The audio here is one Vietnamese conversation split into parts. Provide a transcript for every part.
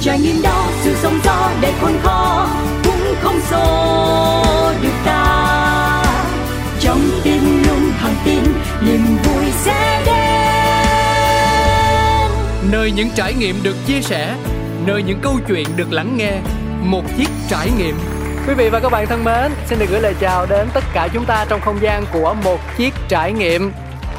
trải nghiệm đó sự sóng gió đầy khôn khó cũng không xô được ta. Trong tim luôn hàng tin niềm vui sẽ đến. Nơi những trải nghiệm được chia sẻ nơi những câu chuyện được lắng nghe một chiếc trải nghiệm. Quý vị và các bạn thân mến, xin được gửi lời chào đến tất cả chúng ta trong không gian của một chiếc trải nghiệm.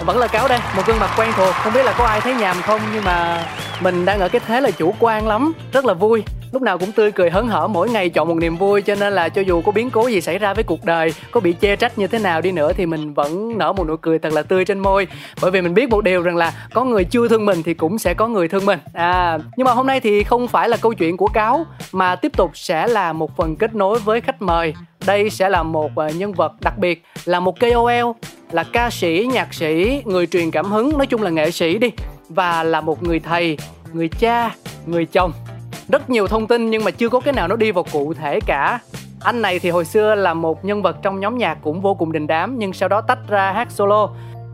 Vẫn là cáo đây một gương mặt quen thuộc. Không biết là có ai thấy nhàm không nhưng mà mình đang ở cái thế là chủ quan lắm, rất là vui. Lúc nào cũng tươi cười hớn hở, mỗi ngày chọn một niềm vui, cho nên là cho dù có biến cố gì xảy ra với cuộc đời, có bị chê trách như thế nào đi nữa thì mình vẫn nở một nụ cười thật là tươi trên môi. Bởi vì mình biết một điều rằng là có người chưa thương mình thì cũng sẽ có người thương mình. À nhưng mà hôm nay thì không phải là câu chuyện của cáo, mà tiếp tục sẽ là một phần kết nối với khách mời. Đây sẽ là một ờ, nhân vật đặc biệt, là một KOL là ca sĩ, nhạc sĩ, người truyền cảm hứng, nói chung là nghệ sĩ đi và là một người thầy người cha người chồng. Rất nhiều thông tin nhưng mà chưa có cái nào nó đi vào cụ thể cả. Anh này thì hồi xưa là một nhân vật trong nhóm nhạc cũng vô cùng đình đám nhưng sau đó tách ra hát solo.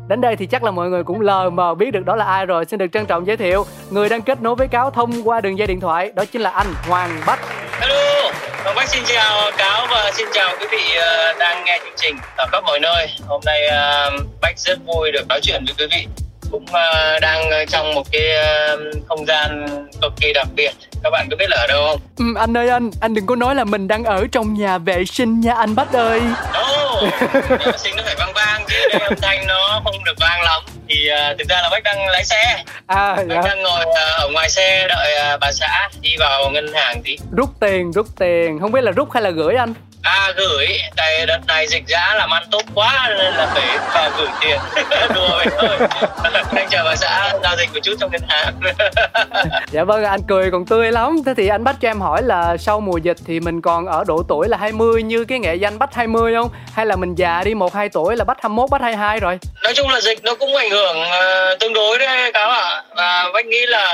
Đến đây thì chắc là mọi người cũng lờ mờ biết được đó là ai rồi. Xin được trân trọng giới thiệu Người đang kết nối với Cáo thông qua đường dây điện thoại Đó chính là anh Hoàng Bách. Hello, Hoàng Bách xin chào Cáo và xin chào quý vị ờ, đang nghe chương trình ở khắp mọi nơi. Hôm nay ờ, Bách rất vui được nói chuyện với quý vị cũng uh, đang trong một cái uh, không gian cực kỳ đặc biệt các bạn có biết là ở đâu không? Ừ, anh ơi anh, anh đừng có nói là mình đang ở trong nhà vệ sinh nha anh Bách ơi. Đâu, nhà vệ sinh nó phải vang vang chứ âm thanh nó không được vang lắm. Thì uh, thực ra là Bách đang lái xe. À, Bách dạ. đang ngồi uh, ở ngoài xe đợi uh, bà xã đi vào ngân hàng tí. Rút tiền, rút tiền, không biết là rút hay là gửi anh? À gửi, tại đợt này dịch giá làm ăn tốt quá nên là phải vào gửi tiền. Đùa vậy thôi. Đang chờ bà xã giao dịch một chút trong ngân hàng. dạ vâng, anh cười còn tươi lắm. Thế thì anh Bách cho em hỏi là sau mùa dịch thì mình còn ở độ tuổi là 20 như cái nghệ danh Bách 20 không? Hay là mình già đi 1 2 tuổi là Bách 21, Bách 22 rồi? Nói chung là dịch nó cũng ảnh hưởng uh, tương đối đấy cáo ạ. À. Và Bách nghĩ là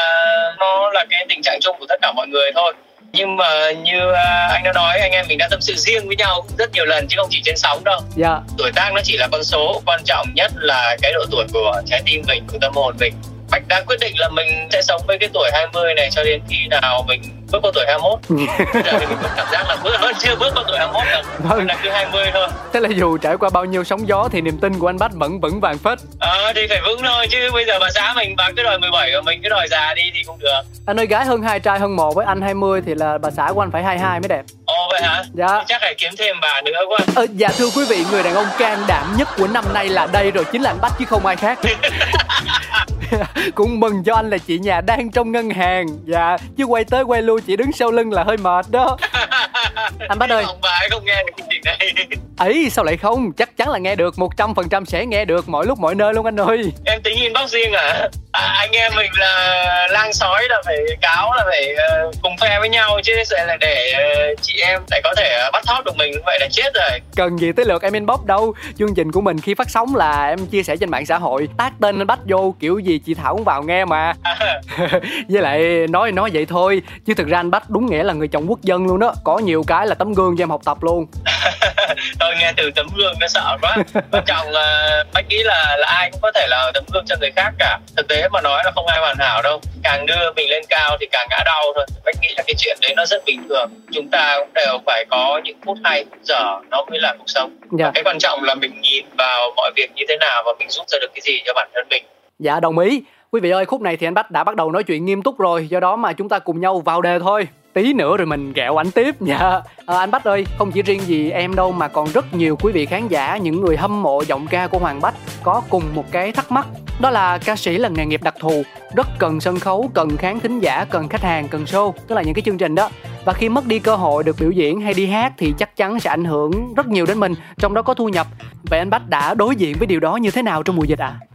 nó là cái tình trạng chung của tất cả mọi người thôi nhưng mà như à, anh đã nói anh em mình đã tâm sự riêng với nhau rất nhiều lần chứ không chỉ trên sóng đâu dạ. tuổi tác nó chỉ là con số quan trọng nhất là cái độ tuổi của trái tim mình của tâm hồn mình Bạch đã quyết định là mình sẽ sống với cái tuổi 20 này cho đến khi nào mình bước qua tuổi 21 Bây giờ thì mình cảm giác là bước vẫn chưa bước qua tuổi 21 được vâng. là cứ 20 thôi. Thế là dù trải qua bao nhiêu sóng gió thì niềm tin của anh Bách vẫn vững vàng phết. Ờ à, thì phải vững thôi chứ bây giờ bà xã mình bà cứ đòi 17 và mình cứ đòi già đi thì không được. Anh ơi gái hơn hai trai hơn một với anh 20 thì là bà xã của anh phải 22 mới đẹp. Ồ vậy hả? Dạ. Chắc phải kiếm thêm bà nữa quá. Ờ, Dạ thưa quý vị người đàn ông can đảm nhất của năm nay là đây rồi chính là anh Bách chứ không ai khác cũng mừng cho anh là chị nhà đang trong ngân hàng. Dạ chứ quay tới quay lui, chị đứng sau lưng là hơi mệt đó. anh bách ơi. ông bà ấy không nghe được này. Ấy sao lại không? Chắc chắn là nghe được một trăm phần trăm sẽ nghe được mọi lúc mọi nơi luôn anh ơi. Em tính inbox riêng à? à anh em mình là lang sói là phải cáo là phải uh, cùng phe với nhau chứ sẽ là để uh, chị em lại có thể uh, bắt thóp được mình vậy là chết rồi. Cần gì tới lượt em inbox đâu. Chương trình của mình khi phát sóng là em chia sẻ trên mạng xã hội. Tag tên anh bách vô kiểu gì chị thảo cũng vào nghe mà. Với lại nói nói vậy thôi chứ thực ra anh bách đúng nghĩa là người chồng quốc dân luôn đó. Có nhiều cái là tấm gương cho em học tập luôn. Tôi nghe từ tấm gương nó sợ quá. Quan trọng là bách nghĩ là là ai cũng có thể là tấm gương cho người khác cả. Thực tế mà nói là không ai hoàn hảo đâu. Càng đưa mình lên cao thì càng ngã đau thôi. Bách nghĩ là cái chuyện đấy nó rất bình thường. Chúng ta cũng đều phải có những phút hay giờ nó mới là cuộc sống. Dạ. cái quan trọng là mình nhìn vào mọi việc như thế nào và mình rút ra được cái gì cho bản thân mình. Dạ đồng ý. Quý vị ơi khúc này thì anh bách đã bắt đầu nói chuyện nghiêm túc rồi. Do đó mà chúng ta cùng nhau vào đề thôi tí nữa rồi mình ghẹo ảnh tiếp nha. À, anh bách ơi không chỉ riêng gì em đâu mà còn rất nhiều quý vị khán giả những người hâm mộ giọng ca của hoàng bách có cùng một cái thắc mắc đó là ca sĩ là nghề nghiệp đặc thù rất cần sân khấu cần khán thính giả cần khách hàng cần show tức là những cái chương trình đó. Và khi mất đi cơ hội được biểu diễn hay đi hát thì chắc chắn sẽ ảnh hưởng rất nhiều đến mình trong đó có thu nhập. Vậy anh bách đã đối diện với điều đó như thế nào trong mùa dịch ạ? à?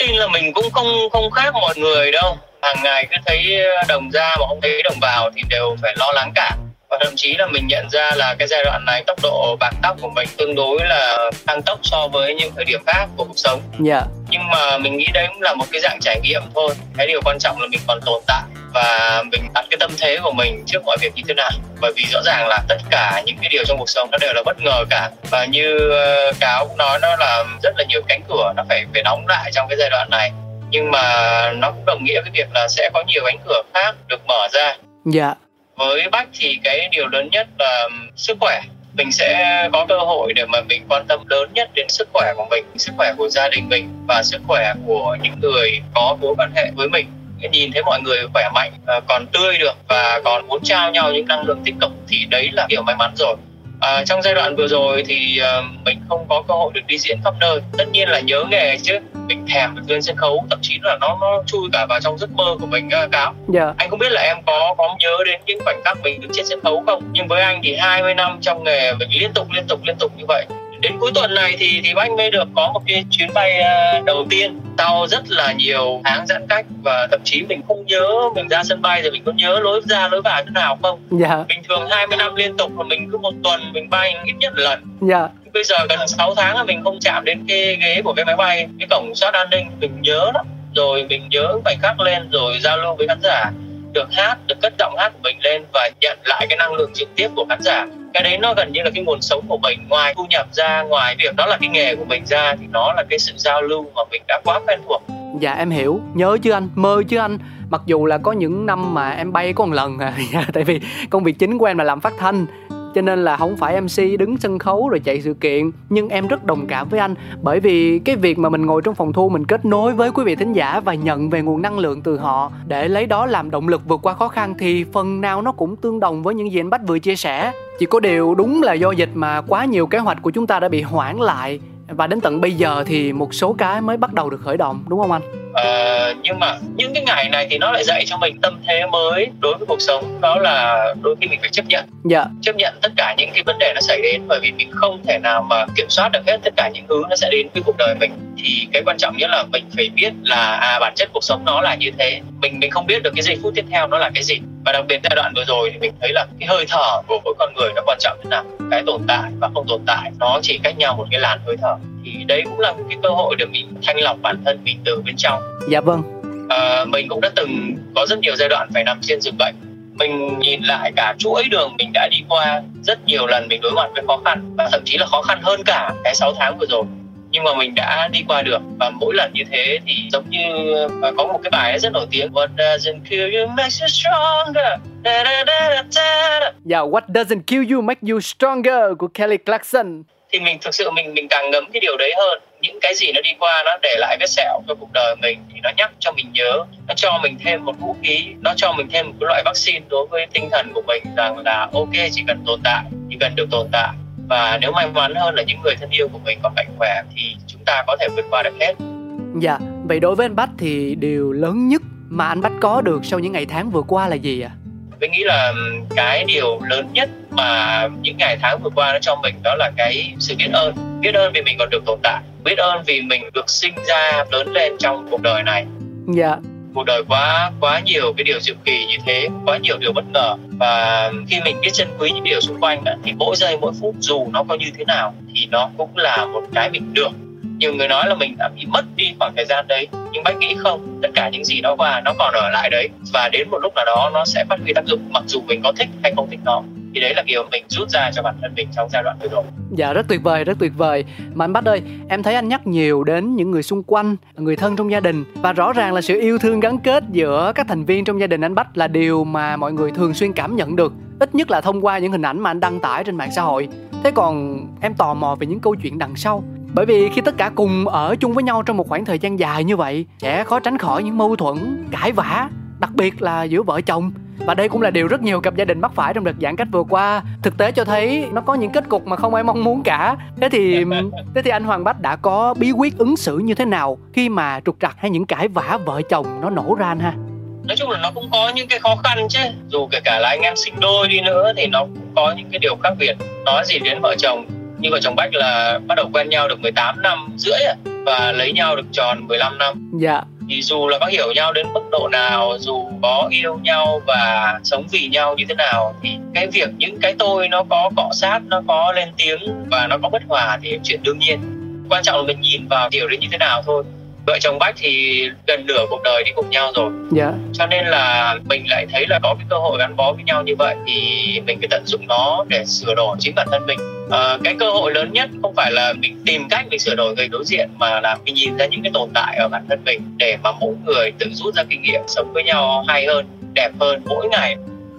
Tin là mình cũng không không khác mọi người đâu hàng ngày cứ thấy đồng ra mà không thấy đồng vào thì đều phải lo lắng cả và thậm chí là mình nhận ra là cái giai đoạn này tốc độ bạc tóc của mình tương đối là tăng tốc so với những thời điểm khác của cuộc sống. Dạ. Yeah. Nhưng mà mình nghĩ đấy cũng là một cái dạng trải nghiệm thôi. Cái điều quan trọng là mình còn tồn tại và mình đặt cái tâm thế của mình trước mọi việc như thế nào. Bởi vì rõ ràng là tất cả những cái điều trong cuộc sống nó đều là bất ngờ cả. Và như uh, cáo cũng nói nó là rất là nhiều cánh cửa nó phải phải đóng lại trong cái giai đoạn này. Nhưng mà nó cũng đồng nghĩa với việc là sẽ có nhiều cánh cửa khác được mở ra. Dạ. Với bách thì cái điều lớn nhất là sức khỏe. Mình sẽ có cơ hội để mà mình quan tâm lớn nhất đến sức khỏe của mình sức khỏe của gia đình mình và sức khỏe của những người có mối quan hệ với mình nhìn thấy mọi người khỏe mạnh ờ, còn tươi được và còn muốn trao nhau những năng lượng tích cực thì đấy là điều may mắn rồi. À, trong giai đoạn vừa rồi thì uh, mình không có cơ hội được đi diễn khắp nơi. Tất nhiên là nhớ nghề chứ mình thèm được lên sân khấu thậm chí là nó nó chui cả vào trong giấc mơ của mình uh, cáo dạ. anh không biết là em có có nhớ đến những khoảnh khắc mình đứng trên sân khấu không? Nhưng với anh thì 20 năm trong nghề mình liên tục liên tục liên tục như vậy đến cuối tuần này thì thì anh mới được có một cái chuyến bay uh, đầu tiên. Sau rất là nhiều tháng giãn cách và thậm chí mình không nhớ mình ra sân bay rồi mình có nhớ lối ra lối vào thế nào không? Dạ. Bình thường 20 năm liên tục mà mình cứ một tuần mình bay ít nhất lần. Dạ. Bây giờ gần 6 tháng là mình không chạm đến cái ghế của cái máy bay cái cổng soát an ninh mình nhớ lắm. Rồi mình nhớ khoảnh khắc lên rồi giao lưu với khán giả được hát được cất giọng hát của mình lên và nhận lại cái năng lượng trực tiếp của khán giả cái đấy nó gần như là cái nguồn sống của mình ngoài thu nhập ra, ngoài việc đó là cái nghề của mình ra, thì nó là cái sự giao lưu mà mình đã quá quen thuộc. Dạ em hiểu. Nhớ chứ anh, mơ chứ anh. Mặc dù là có những năm mà em bay có một lần à tại vì công việc chính của em là làm phát thanh cho nên là không phải mc đứng sân khấu rồi chạy sự kiện. Nhưng em rất đồng cảm với anh, bởi vì cái việc mà mình ngồi trong phòng thu mình kết nối với quý vị thính giả và nhận về nguồn năng lượng từ họ, để lấy đó làm động lực vượt qua khó khăn thì phần nào nó cũng tương đồng với những gì anh bách vừa chia sẻ. Chỉ có điều đúng là do dịch mà quá nhiều kế hoạch của chúng ta đã bị hoãn lại. Và đến tận bây giờ thì một số cái mới bắt đầu được khởi động, đúng không anh? Ờ, nhưng mà những cái ngày này thì nó lại dạy cho mình tâm thế mới đối với cuộc sống. Đó là đôi khi mình phải chấp nhận. Dạ. Chấp nhận tất cả những cái vấn đề nó xảy đến bởi vì mình không thể nào mà kiểm soát được hết tất cả những thứ nó sẽ đến với cuộc đời mình. Thì cái quan trọng nhất là mình phải biết là à bản chất cuộc sống nó là như thế. Mình mình không biết được cái giây phút tiếp theo nó là cái gì. Và đặc biệt giai đoạn vừa rồi thì mình thấy là cái hơi thở của mỗi con người nó quan trọng thế nào. Cái tồn tại và không tồn tại nó chỉ cách nhau một cái làn hơi thở thì đấy cũng là một cái cơ hội để mình thanh lọc bản thân mình từ bên trong. Dạ vâng. À, mình cũng đã từng có rất nhiều giai đoạn phải nằm trên giường bệnh. Mình nhìn lại cả chuỗi đường mình đã đi qua rất nhiều lần mình đối mặt với khó khăn và thậm chí là khó khăn hơn cả cái 6 tháng vừa rồi. Nhưng mà mình đã đi qua được và mỗi lần như thế thì giống như uh, có một cái bài rất nổi tiếng What doesn't kill you makes you stronger. Da, da, da, da, da. dạ What doesn't kill you make you stronger của Kelly Clarkson thì mình thực sự mình mình càng ngấm cái điều đấy hơn. Những cái gì nó đi qua nó để lại vết sẹo cho cuộc đời mình thì nó nhắc cho mình nhớ, nó cho mình thêm một vũ khí, nó cho mình thêm một cái loại vaccine đối với tinh thần của mình rằng là, ok, chỉ cần tồn tại, chỉ cần được tồn tại. Và nếu may mắn hơn là những người thân yêu của mình còn mạnh khỏe thì chúng ta có thể vượt qua được hết. Dạ vậy đối với anh Bách thì điều lớn nhất mà anh Bách có được sau những ngày tháng vừa qua là gì ạ? à? Mình nghĩ là cái điều lớn nhất mà những ngày tháng vừa qua nó cho mình đó là cái sự biết ơn. Biết ơn vì mình còn được tồn tại. Biết ơn vì mình được sinh ra lớn lên trong cuộc đời này. Dạ. Cuộc đời quá quá nhiều cái điều diệu kỳ như thế quá nhiều điều bất ngờ. Và khi mình biết trân quý những điều xung quanh thì mỗi giây mỗi phút dù nó có như thế nào thì nó cũng là một cái mình được nhiều người nói là mình đã bị mất đi khoảng thời gian đấy, nhưng bách nghĩ không, tất cả những gì nó qua nó còn ở lại đấy, và đến một lúc nào đó nó sẽ phát huy tác dụng, mặc dù mình có thích hay không thích nó. Thì đấy là điều mình rút ra cho bản thân mình trong giai đoạn vừa rồi. Dạ rất tuyệt vời, rất tuyệt vời. Mà anh bách ơi, em thấy anh nhắc nhiều đến những người xung quanh, người thân trong gia đình, và rõ ràng là sự yêu thương gắn kết giữa các thành viên trong gia đình anh bách là điều mà mọi người thường xuyên cảm nhận được, ít nhất là thông qua những hình ảnh mà anh đăng tải trên mạng xã hội. Thế còn em tò mò về những câu chuyện đằng sau bởi vì khi tất cả cùng ở chung với nhau trong một khoảng thời gian dài như vậy sẽ khó tránh khỏi những mâu thuẫn cãi vã đặc biệt là giữa vợ chồng. Và đây cũng là điều rất nhiều cặp gia đình mắc phải trong đợt giãn cách vừa qua. Thực tế cho thấy nó có những kết cục mà không ai mong muốn cả. Thế thì thế thì anh hoàng bách đã có bí quyết ứng xử như thế nào khi mà trục trặc hay những cãi vã vợ chồng nó nổ ra anh ha? Nói chung là nó cũng có những cái khó khăn chứ. Dù kể cả là anh em sinh đôi đi nữa thì nó cũng có những cái điều khác biệt. Nói gì đến vợ chồng như vợ chồng Bách là bắt đầu quen nhau được 18 năm rưỡi và lấy nhau được tròn 15 năm. Dạ. Thì dù là có hiểu nhau đến mức độ nào, dù có yêu nhau và sống vì nhau như thế nào thì cái việc những cái tôi nó có cọ sát, nó có lên tiếng và nó có bất hòa thì chuyện đương nhiên. Quan trọng là mình nhìn vào điều đấy như thế nào thôi vợ chồng bách thì gần nửa cuộc đời đi cùng nhau rồi. Dạ. cho nên là mình lại thấy là có cái cơ hội gắn bó với nhau như vậy thì mình phải tận dụng nó để sửa đổi chính bản thân mình. À, cái cơ hội lớn nhất không phải là mình tìm cách mình sửa đổi người đối diện mà là mình nhìn ra những cái tồn tại ở bản thân mình để mà mỗi người tự rút ra kinh nghiệm sống với nhau hay hơn đẹp hơn mỗi ngày.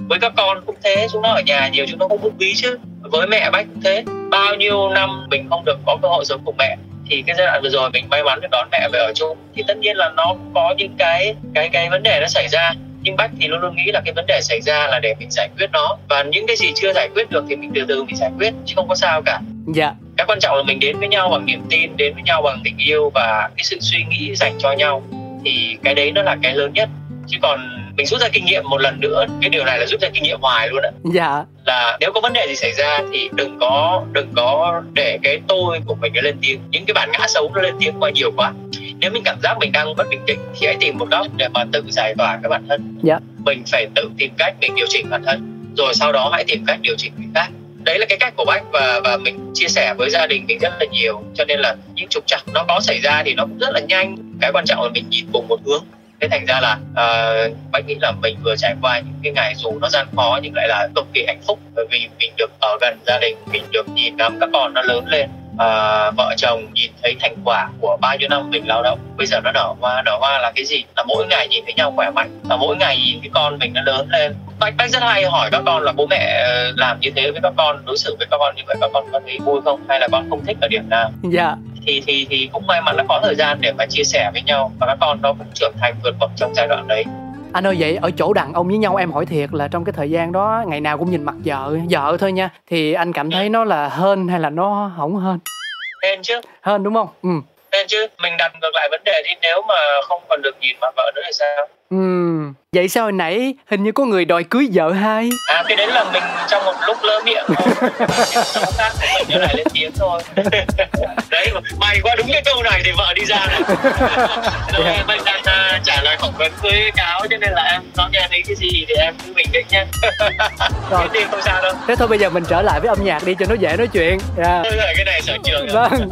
Với các con cũng thế chúng nó ở nhà nhiều chúng nó không bút bí chứ. Với mẹ bách cũng thế. Bao nhiêu năm mình không được có cơ hội sống cùng mẹ thì cái giai đoạn vừa rồi mình may mắn được đón mẹ về ở chung. Thì tất nhiên là nó có những cái cái cái vấn đề nó xảy ra. Nhưng bách thì luôn luôn nghĩ là cái vấn đề xảy ra là để mình giải quyết nó. Và những cái gì chưa giải quyết được thì mình từ từ mình giải quyết chứ không có sao cả. Dạ. Cái quan trọng là mình đến với nhau bằng niềm tin đến với nhau bằng tình yêu và cái sự suy nghĩ dành cho nhau. Thì cái đấy nó là cái lớn nhất. Chứ còn mình rút ra kinh nghiệm một lần nữa cái điều này là rút ra kinh nghiệm hoài luôn á. Dạ là nếu có vấn đề gì xảy ra thì đừng có đừng có để cái tôi của mình nó lên tiếng. Những cái bản ngã xấu nó lên tiếng quá nhiều quá. Nếu mình cảm giác mình đang mất bình tĩnh thì hãy tìm một góc để mà tự giải tỏa cái bản thân. Dạ. Mình phải tự tìm cách mình điều chỉnh bản thân rồi sau đó hãy tìm cách điều chỉnh người khác. Đấy là cái cách của bách và và mình chia sẻ với gia đình mình rất là nhiều. Cho nên là những trục trặc nó có xảy ra thì nó cũng rất là nhanh. Cái quan trọng là mình nhìn cùng một hướng thế thành ra là ờ, uh, bách nghĩ là mình vừa trải qua những cái ngày dù nó gian khó nhưng lại là cực kỳ hạnh phúc. Bởi vì mình được ở gần gia đình mình được nhìn ngắm các con nó lớn lên à, vợ chồng nhìn thấy thành quả của bao nhiêu năm mình lao động. Bây giờ nó nở hoa nở hoa là cái gì? Là mỗi ngày nhìn thấy nhau khỏe mạnh. Và mỗi ngày nhìn cái con mình nó lớn lên. Bác bác rất hay hỏi các con là bố mẹ làm như thế với các con đối xử với các con như vậy các con có thấy vui không? Hay là con không thích ở điểm nào? Dạ thì thì thì cũng may mắn là có thời gian để mà chia sẻ với nhau và các con nó cũng trưởng thành vượt bậc trong giai đoạn đấy. Anh ơi vậy ở chỗ đàn ông với nhau em hỏi thiệt là trong cái thời gian đó ngày nào cũng nhìn mặt vợ vợ thôi nha. Thì anh cảm thấy nó là hơn hay là nó không hơn nên chứ. Hơn đúng không? Ừ. Nên chứ. Mình đặt ngược lại vấn đề đi nếu mà không còn được nhìn mặt vợ nữa thì sao ừ vậy sao hồi nãy hình như có người đòi cưới vợ hai? À cái đấy là mình trong một lúc lỡ miệng. Thôi sau khác của mình lại lên tiếng thôi đấy may quá đúng cái câu này thì vợ đi ra này rồi yeah. mình đang uh, trả lời phỏng vấn với cáo cho nên là em có nghe thấy cái gì thì em cứ bình tĩnh nhé. Rồi. cái không sao đâu. Thế thôi bây giờ mình trở lại với âm nhạc đi cho nó dễ nói chuyện. Yeah. Thôi, cái này sở trường vâng.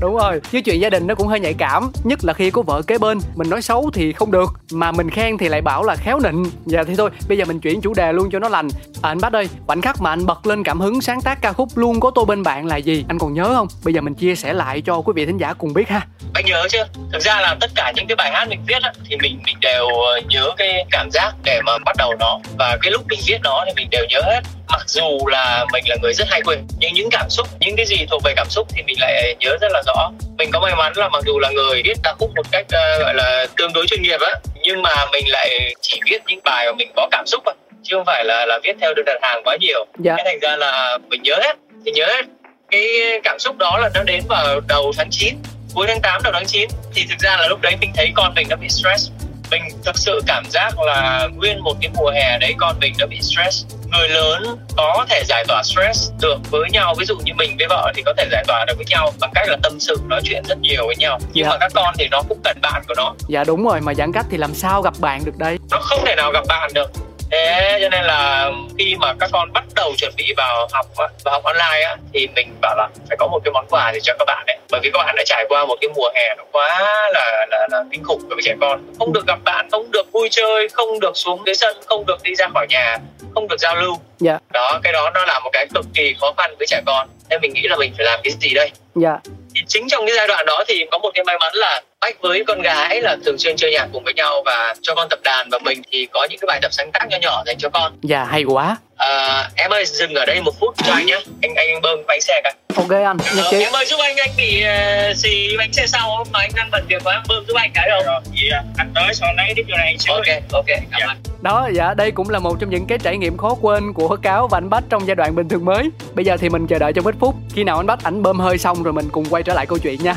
Đúng rồi. Chứ chuyện gia đình nó cũng hơi nhạy cảm nhất là khi có vợ kế bên. Mình nói xấu thì không được mà mình khen thì lại bảo là khéo nịnh. Dạ thì thôi bây giờ mình chuyển chủ đề luôn cho nó lành. À, anh bác ơi khoảnh khắc mà anh bật lên cảm hứng sáng tác ca khúc luôn có tôi bên bạn là gì? Anh còn nhớ không? Bây giờ mình chia sẻ lại cho quý vị thính giả cùng biết ha. Anh nhớ chứ thực ra là tất cả những cái bài hát mình viết á, thì mình mình đều ờ, nhớ cái cảm giác để mà bắt đầu nó. Và cái lúc mình viết nó thì mình đều nhớ hết mặc dù là mình là người rất hay quên nhưng những cảm xúc những cái gì thuộc về cảm xúc thì mình lại nhớ rất là rõ. Mình có may mắn là mặc dù là người viết ca khúc một cách uh, gọi là tương đối chuyên nghiệp á nhưng mà mình lại chỉ viết những bài mà mình có cảm xúc thôi chứ không phải là là viết theo đơn đặt hàng quá nhiều. Dạ. cái thành ra là mình nhớ hết thì nhớ hết. Cái cảm xúc đó là nó đến vào đầu tháng 9 cuối tháng 8 đầu tháng 9 thì thực ra là lúc đấy mình thấy con mình nó bị stress mình thực sự cảm giác là nguyên một cái mùa hè đấy con mình đã bị stress. Người lớn có thể giải tỏa stress được với nhau. Ví dụ như mình với vợ thì có thể giải tỏa được với nhau bằng cách là tâm sự nói chuyện rất nhiều với nhau. Nhưng dạ. mà các con thì nó cũng cần bạn của nó. Dạ đúng rồi mà giãn cách thì làm sao gặp bạn được đây? Nó không thể nào gặp bạn được thế cho nên là khi mà các con bắt đầu chuẩn bị vào học vào học online á thì mình bảo là phải có một cái món quà gì cho các bạn đấy bởi vì các bạn đã trải qua một cái mùa hè nó quá là là, là kinh khủng với trẻ con. Không được gặp bạn không được vui chơi không được xuống dưới sân không được đi ra khỏi nhà không được giao lưu. Dạ. Đó cái đó nó là một cái cực kỳ khó khăn với trẻ con. Nên mình nghĩ là mình phải làm cái gì đây? Dạ. Thì chính trong cái giai đoạn đó thì có một cái may mắn là bách với con gái là thường xuyên chơi nhạc cùng với nhau và cho con tập đàn. Và mình thì có những cái bài tập sáng tác nhỏ nhỏ dành cho con. Dạ hay quá. À, em ơi dừng ở đây một phút cho anh nhé anh anh bơm bánh xe cả. Ok anh ờ, em ơi giúp anh anh bị uh, xì bánh xe sau mà anh đang bận việc quá em bơm giúp anh cái đâu gì à? anh tới sau nãy tiếp chỗ này ok ok cảm dạ. ơn. Đó dạ đây cũng là một trong những cái trải nghiệm khó quên của cáo và anh bách trong giai đoạn bình thường mới. Bây giờ thì mình chờ đợi trong ít phút khi nào anh bách ảnh bơm hơi xong rồi mình cùng quay trở lại câu chuyện nha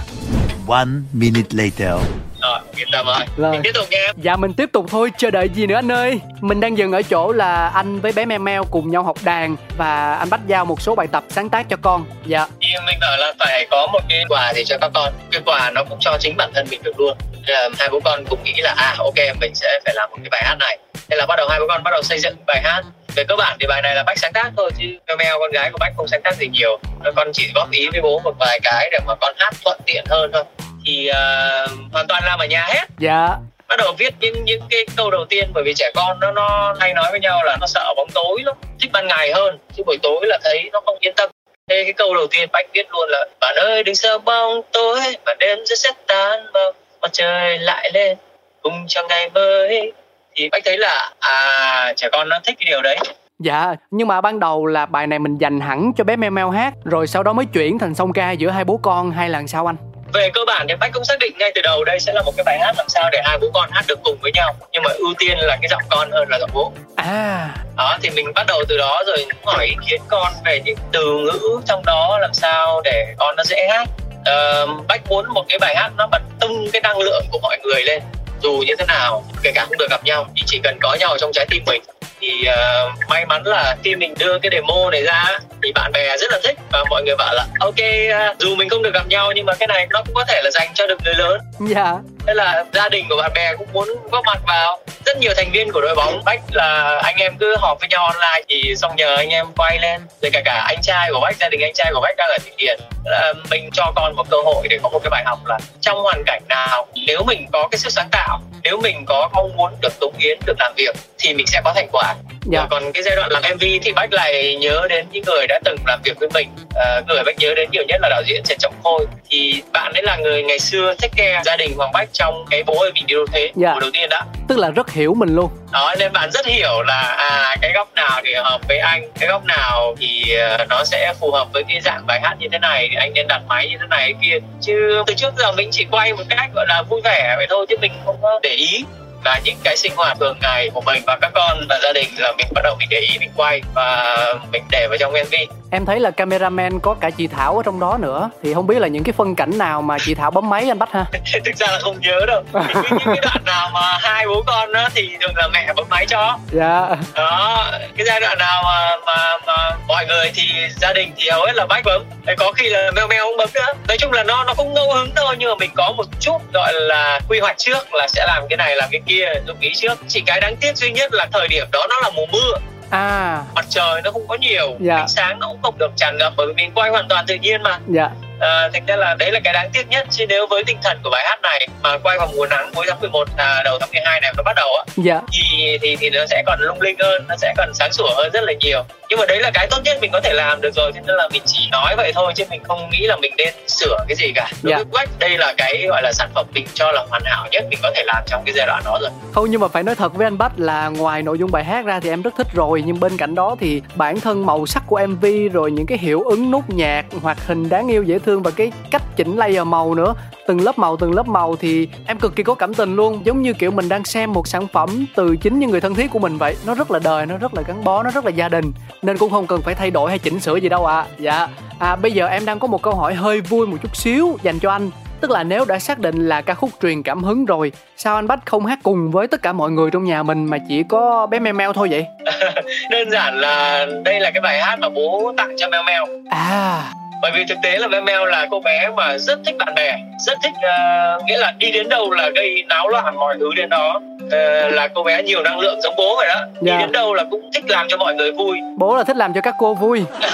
One minute later. Rồi, yên tâm rồi. Rồi. Mình tiếp tục nha. Dạ mình tiếp tục thôi, chờ đợi gì nữa anh ơi. Mình đang dừng ở chỗ là anh với bé Meo Meo cùng nhau học đàn và anh Bách giao một số bài tập sáng tác cho con. Dạ. Thì mình bảo là phải có một cái quà gì cho các con. Cái quà nó cũng cho chính bản thân mình được luôn. Là hai bố con cũng nghĩ là à ok mình sẽ phải làm một cái bài hát này. Thế là bắt đầu hai bố con bắt đầu xây dựng bài hát về cơ bản thì bài này là bách sáng tác thôi chứ meo meo con gái của bách không sáng tác gì nhiều. Con chỉ góp ý với bố một vài cái để mà con hát thuận tiện hơn thôi. Thì uh, hoàn toàn làm ở nhà hết. Dạ. Bắt đầu viết những những cái câu đầu tiên bởi vì trẻ con nó nó hay nói với nhau là nó sợ bóng tối lắm thích ban ngày hơn chứ buổi tối là thấy nó không yên tâm. Thế cái câu đầu tiên bách viết luôn là bạn ơi đừng sợ bóng tối và đêm sẽ sẽ tan vào mặt trời lại lên cùng cho ngày mới thì bách thấy là à trẻ con nó thích cái điều đấy. Dạ, nhưng mà ban đầu là bài này mình dành hẳn cho bé Meo Meo hát Rồi sau đó mới chuyển thành song ca giữa hai bố con hay là sao anh? về cơ bản thì bách cũng xác định ngay từ đầu đây sẽ là một cái bài hát làm sao để hai bố con hát được cùng với nhau nhưng mà ưu tiên là cái giọng con hơn là giọng bố. À. Đó thì mình bắt đầu từ đó rồi hỏi ý kiến con về những từ ngữ trong đó làm sao để con nó dễ hát. Uh, bách muốn một cái bài hát nó bật tung cái năng lượng của mọi người lên dù như thế nào kể cả không được gặp nhau thì chỉ cần có nhau trong trái tim mình thì uh, may mắn là khi mình đưa cái demo này ra thì bạn bè rất là thích và mọi người bảo là ok uh, dù mình không được gặp nhau nhưng mà cái này nó cũng có thể là dành cho được người lớn dạ yeah thế là gia đình của bạn bè cũng muốn góp mặt vào. Rất nhiều thành viên của đội bóng bách là anh em cứ họp với nhau online thì xong nhờ anh em quay lên. Rồi cả cả anh trai của bách, gia đình anh trai của bách đang ở thụy điển. Là mình cho con một cơ hội để có một cái bài học là trong hoàn cảnh nào, nếu mình có cái sức sáng tạo, nếu mình có mong muốn được cống hiến, được làm việc thì mình sẽ có thành quả dạ. còn cái giai đoạn làm mv thì bách lại nhớ đến những người đã từng làm việc với mình. À, người bách nhớ đến nhiều nhất là đạo diễn trần trọng khôi. Thì bạn ấy là người ngày xưa thích care gia đình hoàng bách trong cái bố ơi mình đi đâu thế dạ. đầu tiên đã tức là rất hiểu mình luôn. Đó nên bạn rất hiểu là à cái góc nào thì hợp với anh cái góc nào thì uh, nó sẽ phù hợp với cái dạng bài hát như thế này thì anh nên đặt máy như thế này kia. Chứ từ trước giờ mình chỉ quay một cách gọi là vui vẻ vậy thôi chứ mình không có để ý là những cái sinh hoạt thường ngày của mình và các con và gia đình là mình bắt đầu mình để ý mình quay và mình để vào trong MV em thấy là cameraman có cả chị Thảo ở trong đó nữa thì không biết là những cái phân cảnh nào mà chị Thảo bấm máy anh bắt ha? Thực ra là không nhớ đâu. Những cái đoạn nào mà hai bố con đó thì thường là mẹ bấm máy cho. Dạ. Đó cái giai đoạn nào mà mà, mà mọi người thì gia đình thì hầu hết là bách bấm. Có khi là mèo mèo không bấm nữa. Nói chung là nó nó không ngẫu hứng thôi nhưng mà mình có một chút gọi là quy hoạch trước là sẽ làm cái này làm cái kia dụng ý trước. Chỉ cái đáng tiếc duy nhất là thời điểm đó nó là mùa mưa. À. Mặt trời nó không có nhiều dạ. ánh sáng nó cũng không được tràn ngập bởi vì mình quay hoàn toàn tự nhiên mà. Dạ à, thành ra là đấy là cái đáng tiếc nhất chứ nếu với tinh thần của bài hát này mà quay vào mùa nắng cuối tháng 11 à, đầu tháng 12 này nó bắt đầu á dạ. thì thì thì nó sẽ còn lung linh hơn nó sẽ còn sáng sủa hơn rất là nhiều nhưng mà đấy là cái tốt nhất mình có thể làm được rồi cho nên là mình chỉ nói vậy thôi chứ mình không nghĩ là mình nên sửa cái gì cả đối dạ. với đây là cái gọi là sản phẩm mình cho là hoàn hảo nhất mình có thể làm trong cái giai đoạn đó rồi không nhưng mà phải nói thật với anh Bách là ngoài nội dung bài hát ra thì em rất thích rồi nhưng bên cạnh đó thì bản thân màu sắc của MV rồi những cái hiệu ứng nút nhạc hoạt hình đáng yêu dễ thương và cái cách chỉnh layer màu nữa. Từng lớp màu từng lớp màu thì em cực kỳ có cảm tình luôn. Giống như kiểu mình đang xem một sản phẩm từ chính những người thân thiết của mình vậy. Nó rất là đời nó rất là gắn bó nó rất là gia đình. Nên cũng không cần phải thay đổi hay chỉnh sửa gì đâu ạ. À. dạ. À bây giờ em đang có một câu hỏi hơi vui một chút xíu dành cho anh. Tức là nếu đã xác định là ca khúc truyền cảm hứng rồi sao anh bách không hát cùng với tất cả mọi người trong nhà mình mà chỉ có bé meo meo thôi vậy? Đơn giản là đây là cái bài hát mà bố tặng cho meo meo. À bởi vì thực tế là meo là cô bé mà rất thích bạn bè rất thích uh, nghĩa là đi đến đâu là gây náo loạn mọi thứ đến đó. Uh, là cô bé nhiều năng lượng giống bố vậy đó. Đi dạ. đến đâu là cũng thích làm cho mọi người vui. Bố là thích làm cho các cô vui.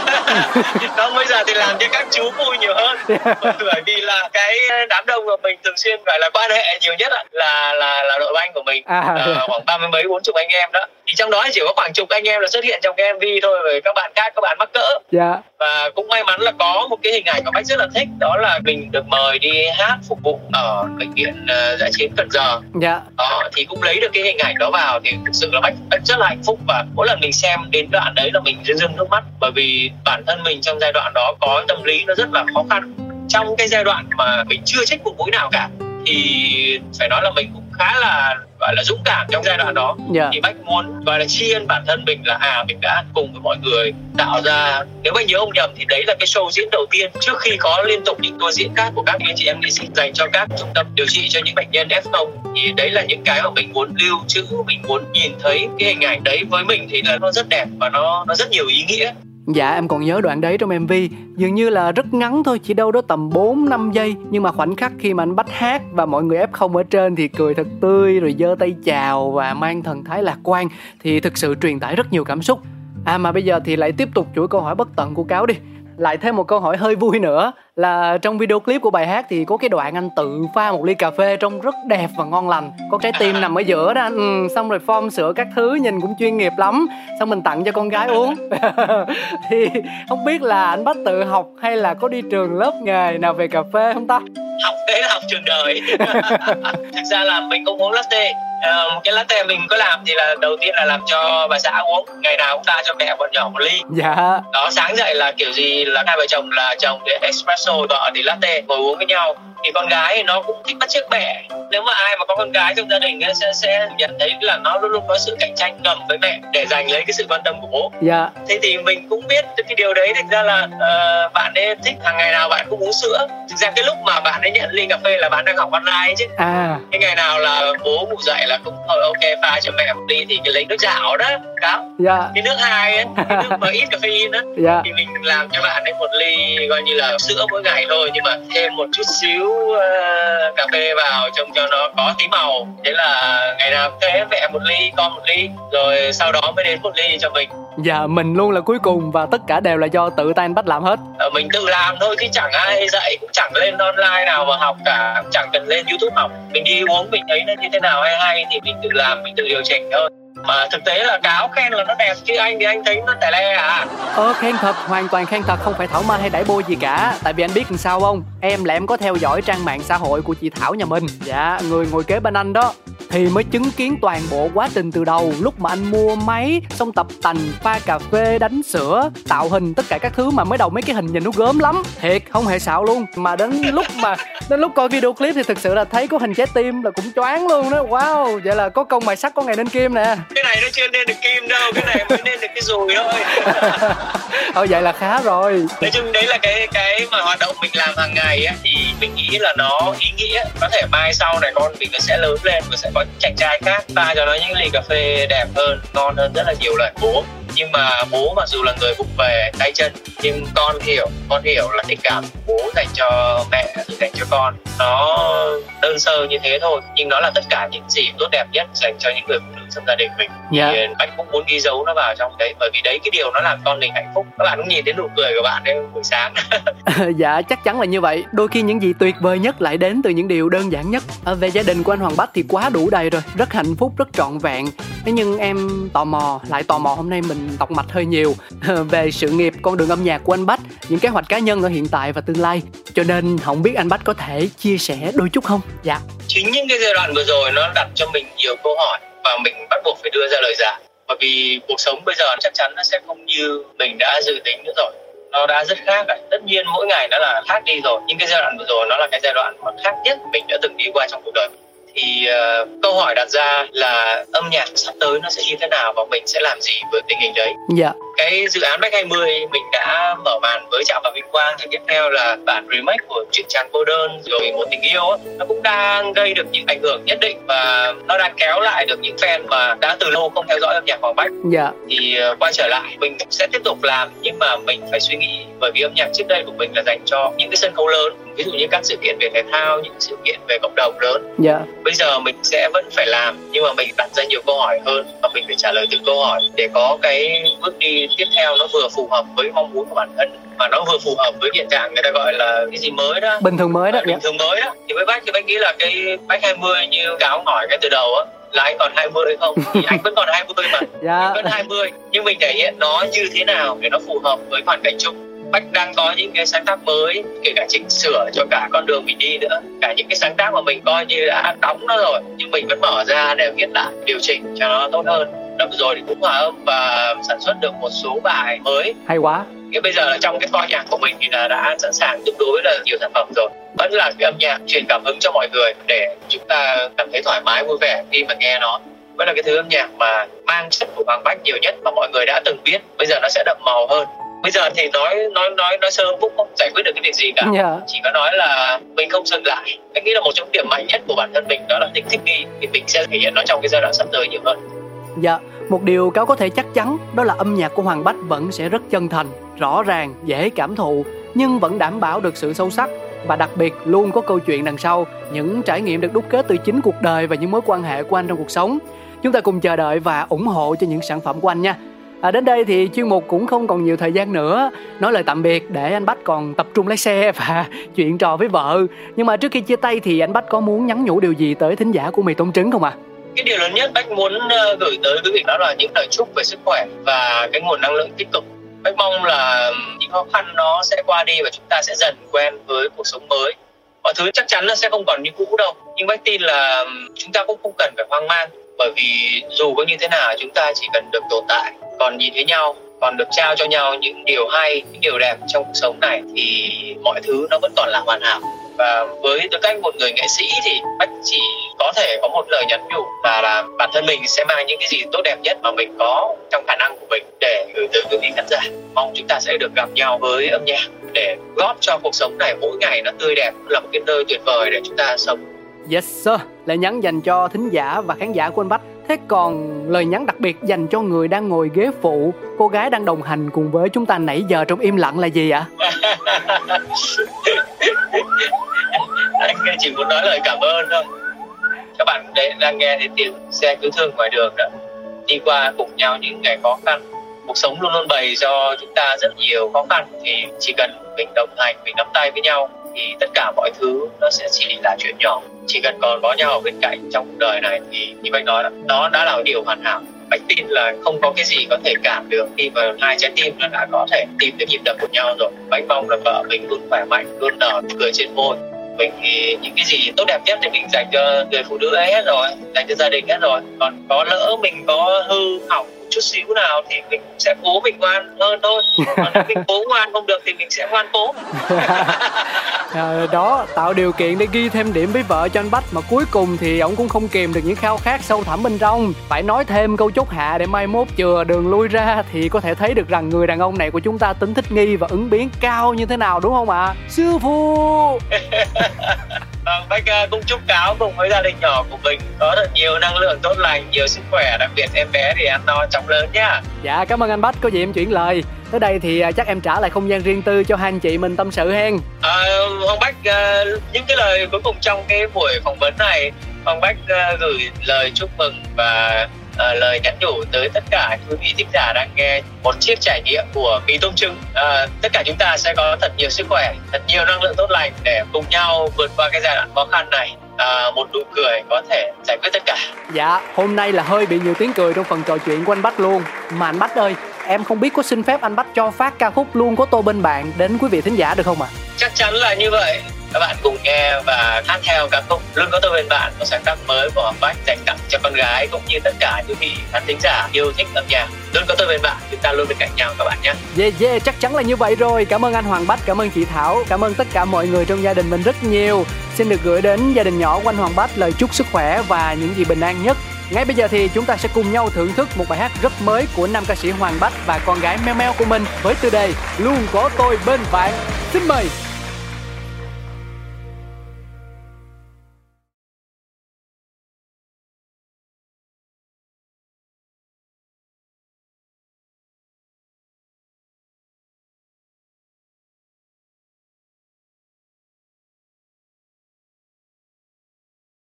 Không bây giờ thì làm cho các chú vui nhiều hơn. Dạ. bởi vì là cái đám đông mà mình thường xuyên phải là quan hệ nhiều nhất là là là đội banh của mình. À, uh, khoảng ba mươi mấy bốn chục anh em đó thì trong đó chỉ có khoảng chục anh em là xuất hiện trong cái mv thôi rồi các bạn khác các bạn mắc cỡ. Yeah. và cũng may mắn là có một cái hình ảnh mà bách rất là thích đó là mình được mời đi hát phục vụ ở bệnh viện uh, giã chiến cần giờ. Dạ. Đó, thì cũng lấy được cái hình ảnh đó vào thì thực sự là bách, bách rất là hạnh phúc và mỗi lần mình xem đến đoạn đấy là mình rưng nước mắt bởi vì bản thân mình trong giai đoạn đó có tâm lý nó rất là khó khăn. Trong cái giai đoạn mà mình chưa trích một mũi nào cả thì phải nói là mình cũng khá là gọi là dũng cảm trong giai đoạn đó yeah. Dạ. thì bách muốn gọi là tri ân bản thân mình là à mình đã cùng với mọi người tạo ra nếu mà nhớ không nhầm thì đấy là cái show diễn đầu tiên trước khi có liên tục những tour diễn khác của các anh chị em nghệ sĩ dành cho các trung tâm điều trị cho những bệnh nhân F0 thì đấy là những cái mà mình muốn lưu trữ mình muốn nhìn thấy cái hình ảnh đấy với mình thì là nó rất đẹp và nó nó rất nhiều ý nghĩa Dạ em còn nhớ đoạn đấy trong MV Dường như là rất ngắn thôi, Chỉ đâu đó tầm 4-5 giây. Nhưng mà khoảnh khắc khi mà anh bắt hát Và mọi người F0 ở trên thì cười thật tươi, Rồi giơ tay chào và mang thần thái lạc quan, Thì thực sự truyền tải rất nhiều cảm xúc. À mà bây giờ thì lại tiếp tục chuỗi câu hỏi bất tận của cáo đi. Lại thêm một câu hỏi hơi vui nữa là trong video clip của bài hát thì có cái đoạn anh tự pha một ly cà phê trông rất đẹp và ngon lành. Có trái tim nằm ở giữa đó ừ, xong rồi form sữa các thứ nhìn cũng chuyên nghiệp lắm. Xong mình tặng cho con gái uống. Thì không biết là anh bắt tự học hay là có đi trường lớp nghề nào về cà phê không ta? Học đấy là học trường đời. Thực ra là mình cũng uống latte. Uh, cái latte mình có làm thì là đầu tiên là làm cho bà xã uống. Ngày nào cũng ta cho mẹ bọn nhỏ một ly. Dạ. Đó sáng dậy là kiểu gì là hai vợ chồng là chồng thì espresso và thì latte ngồi uống với nhau thì con gái thì nó cũng thích bắt chước mẹ nếu mà ai mà có con gái trong gia đình ấy, sẽ sẽ nhận thấy là nó luôn luôn có sự cạnh tranh ngầm với mẹ để giành lấy cái sự quan tâm của bố. Dạ. Thế thì mình cũng biết cái điều đấy thực ra là uh, bạn ấy thích hàng ngày nào bạn cũng uống sữa. Thực ra cái lúc mà bạn ấy nhận ly cà phê là bạn đang học online chứ. À. Cái ngày nào là bố ngủ dậy là cũng thôi ok pha cho mẹ một ly thì cái lấy nước dạo đó. Đó. Dạ. Cái nước hai ấy cái nước mà ít caffeine đó. Dạ. Thì mình làm cho bạn ấy một ly coi như là sữa mỗi ngày thôi nhưng mà thêm một chút xíu uh, cà phê vào trông cho nó có tí màu. Thế là ngày nào thế mẹ một ly con một ly rồi sau đó mới đến một ly cho mình. Dạ mình luôn là cuối cùng và tất cả đều là do tự tay anh bách làm hết. Ờ, mình tự làm thôi chứ chẳng ai dạy cũng chẳng lên online nào mà học cả cũng chẳng cần lên youtube học. Mình đi uống mình thấy nó như thế nào hay hay thì mình tự làm mình tự điều chỉnh thôi mà thực tế là cáo khen là nó đẹp chứ anh thì anh thấy nó tẻ le à? Ờ khen thật, hoàn toàn khen thật, không phải thảo mai hay đẩy bôi gì cả. Tại vì anh biết làm sao không? Em là em có theo dõi trang mạng xã hội của chị Thảo nhà mình. Dạ, người ngồi kế bên anh đó. Thì mới chứng kiến toàn bộ quá trình từ đầu. Lúc mà anh mua máy xong tập tành pha cà phê đánh sữa tạo hình tất cả các thứ mà mới đầu mấy cái hình nhìn nó gớm lắm. Thiệt không hề xạo luôn. Mà đến lúc mà đến lúc coi video clip thì thực sự là thấy có hình trái tim là cũng choáng luôn đó. Wow vậy là có công mài sắt có ngày nên kim nè. Cái này nó chưa nên được kim đâu cái này mới nên được cái dùi thôi. Ờ vậy là khá rồi. Nói chung đấy là cái cái mà hoạt động mình làm hàng ngày á thì mình nghĩ là nó ý nghĩa. Có thể mai sau này con mình nó sẽ lớn lên và sẽ có chàng trai khác pha cho nó những ly cà phê đẹp hơn ngon hơn rất là nhiều lần bố nhưng mà bố mặc dù là người vụng về tay chân nhưng con hiểu con hiểu là tình cảm của bố dành cho mẹ dành cho con. Nó đơn sơ như thế thôi nhưng nó là tất cả những gì tốt đẹp nhất dành cho những người phụ nữ trong gia đình mình. Dạ. thì anh cũng muốn ghi dấu nó vào trong đấy bởi vì đấy cái điều nó làm con mình hạnh phúc. Các bạn cũng nhìn thấy nụ cười của bạn đấy buổi sáng. Dạ chắc chắn là như vậy. Đôi khi những gì tuyệt vời nhất lại đến từ những điều đơn giản nhất. À, về gia đình của anh hoàng bách thì quá đủ đầy rồi. Rất hạnh phúc rất trọn vẹn. Thế nhưng em tò mò lại tò mò hôm nay mình đọc mạch hơi nhiều. Về sự nghiệp con đường âm nhạc của anh bách những kế hoạch cá nhân ở hiện tại và tương lai. Cho nên không biết anh bách có thể chia sẻ đôi chút không? Dạ. Chính những cái giai đoạn vừa rồi nó đặt cho mình nhiều câu hỏi và mình bắt buộc phải đưa ra lời giải bởi vì cuộc sống bây giờ chắc chắn nó sẽ không như mình đã dự tính nữa rồi. Nó đã rất khác rồi. tất nhiên mỗi ngày nó là khác đi rồi. Nhưng cái giai đoạn vừa rồi nó là cái giai đoạn mà khác nhất mình đã từng đi qua trong cuộc đời. Thì uh, câu hỏi đặt ra là âm nhạc sắp tới nó sẽ như thế nào và mình sẽ làm gì với tình hình đấy? Dạ cái dự án Back 20 mình đã mở màn với Trạm và Vinh Quang. Thì tiếp theo là bản remake của chuyện tràn cô đơn rồi một tình yêu nó cũng đang gây được những ảnh hưởng nhất định và nó đang kéo lại được những fan mà đã từ lâu không theo dõi âm nhạc Hoàng Bách dạ. Thì uh, quay trở lại mình sẽ tiếp tục làm nhưng mà mình phải suy nghĩ bởi vì âm nhạc trước đây của mình là dành cho những cái sân khấu lớn ví dụ như các sự kiện về thể thao những sự kiện về cộng đồng lớn. Dạ. Bây giờ mình sẽ vẫn phải làm nhưng mà mình đặt ra nhiều câu hỏi hơn và mình phải trả lời từng câu hỏi để có cái bước đi tiếp theo nó vừa phù hợp với mong muốn của bản thân mà nó vừa phù hợp với hiện trạng người ta gọi là cái gì mới đó. Bình thường mới đó bình dạ. thường mới đó. Thì với bác thì bác nghĩ là cái bác 20 như cáo hỏi cái từ đầu á là anh còn 20 hay không? Thì anh vẫn còn 20 mà. Dạ. Vẫn 20 nhưng mình thể hiện nó như thế nào để nó phù hợp với hoàn cảnh chung? Bách đang có những cái sáng tác mới kể cả chỉnh sửa cho cả con đường mình đi nữa. Cả những cái sáng tác mà mình coi như đã đóng nó rồi nhưng mình vẫn mở ra để viết lại điều chỉnh cho nó tốt hơn vừa rồi thì cũng hòa âm và sản xuất được một số bài mới. Hay quá. Cái bây giờ là trong cái kho nhạc của mình thì là đã sẵn sàng tương đối là nhiều sản phẩm rồi. Vẫn là cái âm nhạc truyền cảm hứng cho mọi người để chúng ta cảm thấy thoải mái vui vẻ khi mà nghe nó. Vẫn là cái thứ âm nhạc mà mang chất của Hoàng Bách nhiều nhất mà mọi người đã từng biết. Bây giờ nó sẽ đậm màu hơn. Bây giờ thì nói nói nói nói sơ cũng không giải quyết được cái việc gì cả. Dạ. Chỉ có nói là mình không dừng lại. Anh nghĩ là một trong điểm mạnh nhất của bản thân mình đó là tính thích nghi. Thì mình sẽ thể hiện nó trong cái giai đoạn sắp tới nhiều hơn Dạ, một điều cáo có thể chắc chắn đó là âm nhạc của Hoàng Bách vẫn sẽ rất chân thành, rõ ràng, dễ cảm thụ nhưng vẫn đảm bảo được sự sâu sắc và đặc biệt luôn có câu chuyện đằng sau, những trải nghiệm được đúc kết từ chính cuộc đời và những mối quan hệ của anh trong cuộc sống. Chúng ta cùng chờ đợi và ủng hộ cho những sản phẩm của anh nha. À, đến đây thì chuyên mục cũng không còn nhiều thời gian nữa Nói lời tạm biệt để anh Bách còn tập trung lái xe và chuyện trò với vợ Nhưng mà trước khi chia tay thì anh Bách có muốn nhắn nhủ điều gì tới thính giả của mì tôm trứng không ạ? À? Cái điều lớn nhất bách muốn ờ, gửi tới quý vị đó là những lời chúc về sức khỏe và cái nguồn năng lượng tích cực. Bách mong là những khó khăn nó sẽ qua đi và chúng ta sẽ dần quen với cuộc sống mới. Mọi thứ chắc chắn là sẽ không còn như cũ đâu, nhưng bách tin là chúng ta cũng không cần phải hoang mang, bởi vì dù có như thế nào chúng ta chỉ cần được tồn tại, còn nhìn thấy nhau, còn được trao cho nhau những điều hay, những điều đẹp trong cuộc sống này thì mọi thứ nó vẫn còn là hoàn hảo và với tư cách một người nghệ sĩ thì bách chỉ có thể có một lời nhắn nhủ và là bản thân mình sẽ mang những cái gì tốt đẹp nhất mà mình có trong khả năng của mình để gửi tới quý vị khán giả. Mong chúng ta sẽ được gặp nhau với âm nhạc để góp cho cuộc sống này mỗi ngày nó tươi đẹp là một cái nơi tuyệt vời để chúng ta sống. Yes sir, lời nhắn dành cho thính giả và khán giả của anh Bách. Thế còn lời nhắn đặc biệt dành cho người đang ngồi ghế phụ, cô gái đang đồng hành cùng với chúng ta nãy giờ trong im lặng là gì ạ? anh chỉ muốn nói lời cảm ơn thôi. Các bạn đấy đang nghe thấy tiếng xe cứu thương ngoài đường đó, đi qua cùng nhau những ngày khó khăn. Cuộc sống luôn luôn bày cho chúng ta rất nhiều khó khăn thì chỉ cần mình đồng hành, mình nắm tay với nhau thì tất cả mọi thứ nó sẽ chỉ là chuyện nhỏ. Chỉ cần còn có nhau ở bên cạnh trong cuộc đời này thì như anh nói đó, đó đã là điều hoàn hảo. Bạch tin là không có cái gì có thể cản được khi mà hai trái tim nó đã có thể tìm được nhịp đập của nhau rồi. Bánh mong là vợ mình luôn khỏe mạnh luôn nở cười trên môi. Mình thì những cái gì tốt đẹp nhất thì mình dành cho người phụ nữ ấy hết rồi dành cho gia đình hết rồi. Còn có lỡ mình có hư hỏng chút xíu nào thì mình sẽ cố mình ngoan hơn thôi. Còn nếu mình cố ngoan không được thì mình sẽ ngoan cố. À, đó tạo điều kiện để ghi thêm điểm với vợ cho anh bách mà cuối cùng thì ông cũng không kìm được những khao khát sâu thẳm bên trong. Phải nói thêm câu chốt hạ để mai mốt chừa đường lui ra thì có thể thấy được rằng người đàn ông này của chúng ta tính thích nghi và ứng biến cao như thế nào đúng không ạ? À? sư phụ Bách cũng chúc cáo cùng với gia đình nhỏ của mình có thật nhiều năng lượng tốt lành, nhiều sức khỏe, đặc biệt em bé thì ăn no chóng lớn nhá. Dạ, cảm ơn anh Bách, có gì em chuyển lời. Tới đây thì à, chắc em trả lại không gian riêng tư cho hai anh chị mình tâm sự hen. À, Hoàng Bách, à, những cái lời cuối cùng trong cái buổi phỏng vấn này, Hoàng Bách à, gửi lời chúc mừng và à, lời nhắn nhủ tới tất cả quý vị thính giả đang nghe một chiếc trải nghiệm của mì tôm trứng à, tất cả chúng ta sẽ có thật nhiều sức khỏe thật nhiều năng lượng tốt lành để cùng nhau vượt qua cái giai đoạn khó khăn này. À, một nụ cười có thể giải quyết tất cả. Dạ hôm nay là hơi bị nhiều tiếng cười trong phần trò chuyện của anh bách luôn. Mà anh bách ơi em không biết có xin phép anh bách cho phát ca khúc luôn có tôi bên bạn đến quý vị thính giả được không ạ? À? chắc chắn là như vậy các bạn cùng nghe và hát theo ca khúc luôn có tôi bên bạn một sáng tác mới của Hoàng Bách dành tặng cho con gái cũng như tất cả những vị khán thính giả yêu thích âm nhạc. Luôn có tôi bên bạn, chúng ta luôn bên cạnh nhau các bạn nhé. Yeah yeah, chắc chắn là như vậy rồi. Cảm ơn anh Hoàng Bách, cảm ơn chị Thảo, cảm ơn tất cả mọi người trong gia đình mình rất nhiều. Xin được gửi đến gia đình nhỏ quanh Hoàng Bách lời chúc sức khỏe và những gì bình an nhất. Ngay bây giờ thì chúng ta sẽ cùng nhau thưởng thức một bài hát rất mới của nam ca sĩ Hoàng Bách và con gái Meo Meo của mình với tiêu đề Luôn có tôi bên bạn. Xin mời.